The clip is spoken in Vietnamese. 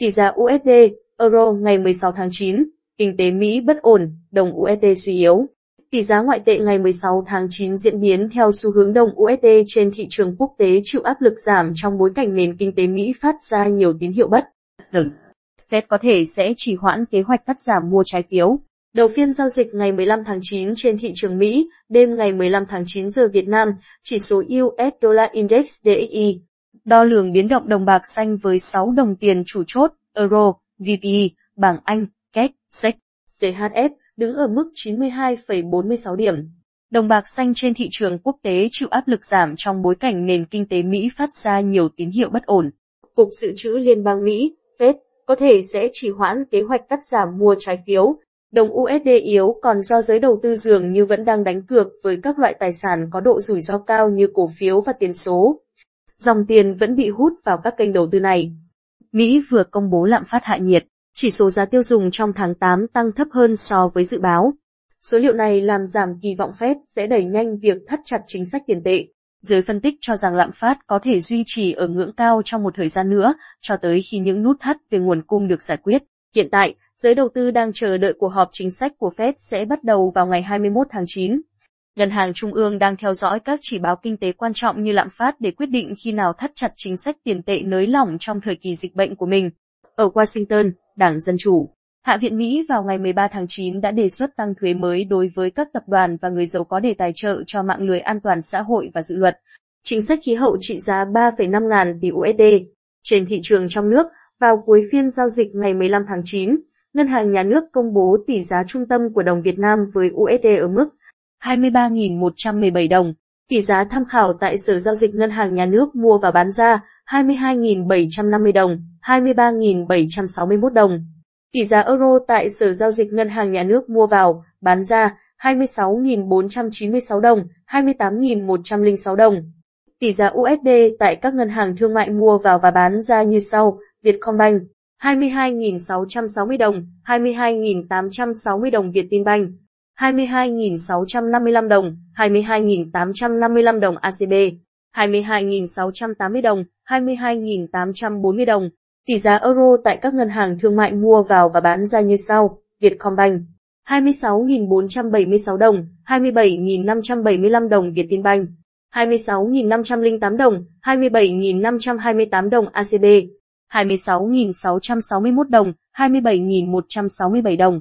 Tỷ giá USD, Euro ngày 16 tháng 9, kinh tế Mỹ bất ổn, đồng USD suy yếu. Tỷ giá ngoại tệ ngày 16 tháng 9 diễn biến theo xu hướng đồng USD trên thị trường quốc tế chịu áp lực giảm trong bối cảnh nền kinh tế Mỹ phát ra nhiều tín hiệu bất ổn. Fed có thể sẽ chỉ hoãn kế hoạch cắt giảm mua trái phiếu. Đầu phiên giao dịch ngày 15 tháng 9 trên thị trường Mỹ, đêm ngày 15 tháng 9 giờ Việt Nam, chỉ số US Dollar Index DXY đo lường biến động đồng bạc xanh với 6 đồng tiền chủ chốt, Euro, GBP, bảng Anh, CAC, SEC, CHF đứng ở mức 92,46 điểm. Đồng bạc xanh trên thị trường quốc tế chịu áp lực giảm trong bối cảnh nền kinh tế Mỹ phát ra nhiều tín hiệu bất ổn. Cục Dự trữ Liên bang Mỹ, Fed, có thể sẽ trì hoãn kế hoạch cắt giảm mua trái phiếu. Đồng USD yếu còn do giới đầu tư dường như vẫn đang đánh cược với các loại tài sản có độ rủi ro cao như cổ phiếu và tiền số. Dòng tiền vẫn bị hút vào các kênh đầu tư này. Mỹ vừa công bố lạm phát hạ nhiệt, chỉ số giá tiêu dùng trong tháng 8 tăng thấp hơn so với dự báo. Số liệu này làm giảm kỳ vọng Fed sẽ đẩy nhanh việc thắt chặt chính sách tiền tệ. Giới phân tích cho rằng lạm phát có thể duy trì ở ngưỡng cao trong một thời gian nữa, cho tới khi những nút thắt về nguồn cung được giải quyết. Hiện tại, giới đầu tư đang chờ đợi cuộc họp chính sách của Fed sẽ bắt đầu vào ngày 21 tháng 9. Ngân hàng Trung ương đang theo dõi các chỉ báo kinh tế quan trọng như lạm phát để quyết định khi nào thắt chặt chính sách tiền tệ nới lỏng trong thời kỳ dịch bệnh của mình. Ở Washington, Đảng Dân Chủ, Hạ viện Mỹ vào ngày 13 tháng 9 đã đề xuất tăng thuế mới đối với các tập đoàn và người giàu có để tài trợ cho mạng lưới an toàn xã hội và dự luật. Chính sách khí hậu trị giá 3,5 ngàn tỷ USD. Trên thị trường trong nước, vào cuối phiên giao dịch ngày 15 tháng 9, Ngân hàng Nhà nước công bố tỷ giá trung tâm của đồng Việt Nam với USD ở mức 23.117 đồng. Tỷ giá tham khảo tại Sở Giao dịch Ngân hàng Nhà nước mua và bán ra 22.750 đồng, 23.761 đồng. Tỷ giá euro tại Sở Giao dịch Ngân hàng Nhà nước mua vào, bán ra 26.496 đồng, 28.106 đồng. Tỷ giá USD tại các ngân hàng thương mại mua vào và bán ra như sau, Vietcombank 22.660 đồng, 22.860 đồng Vietinbank, 22.655 đồng, 22.855 đồng ACB, 22.680 đồng, 22.840 đồng. Tỷ giá euro tại các ngân hàng thương mại mua vào và bán ra như sau, Vietcombank 26.476 đồng, 27.575 đồng Vietinbank, 26.508 đồng, 27.528 đồng ACB, 26.661 đồng, 27.167 đồng.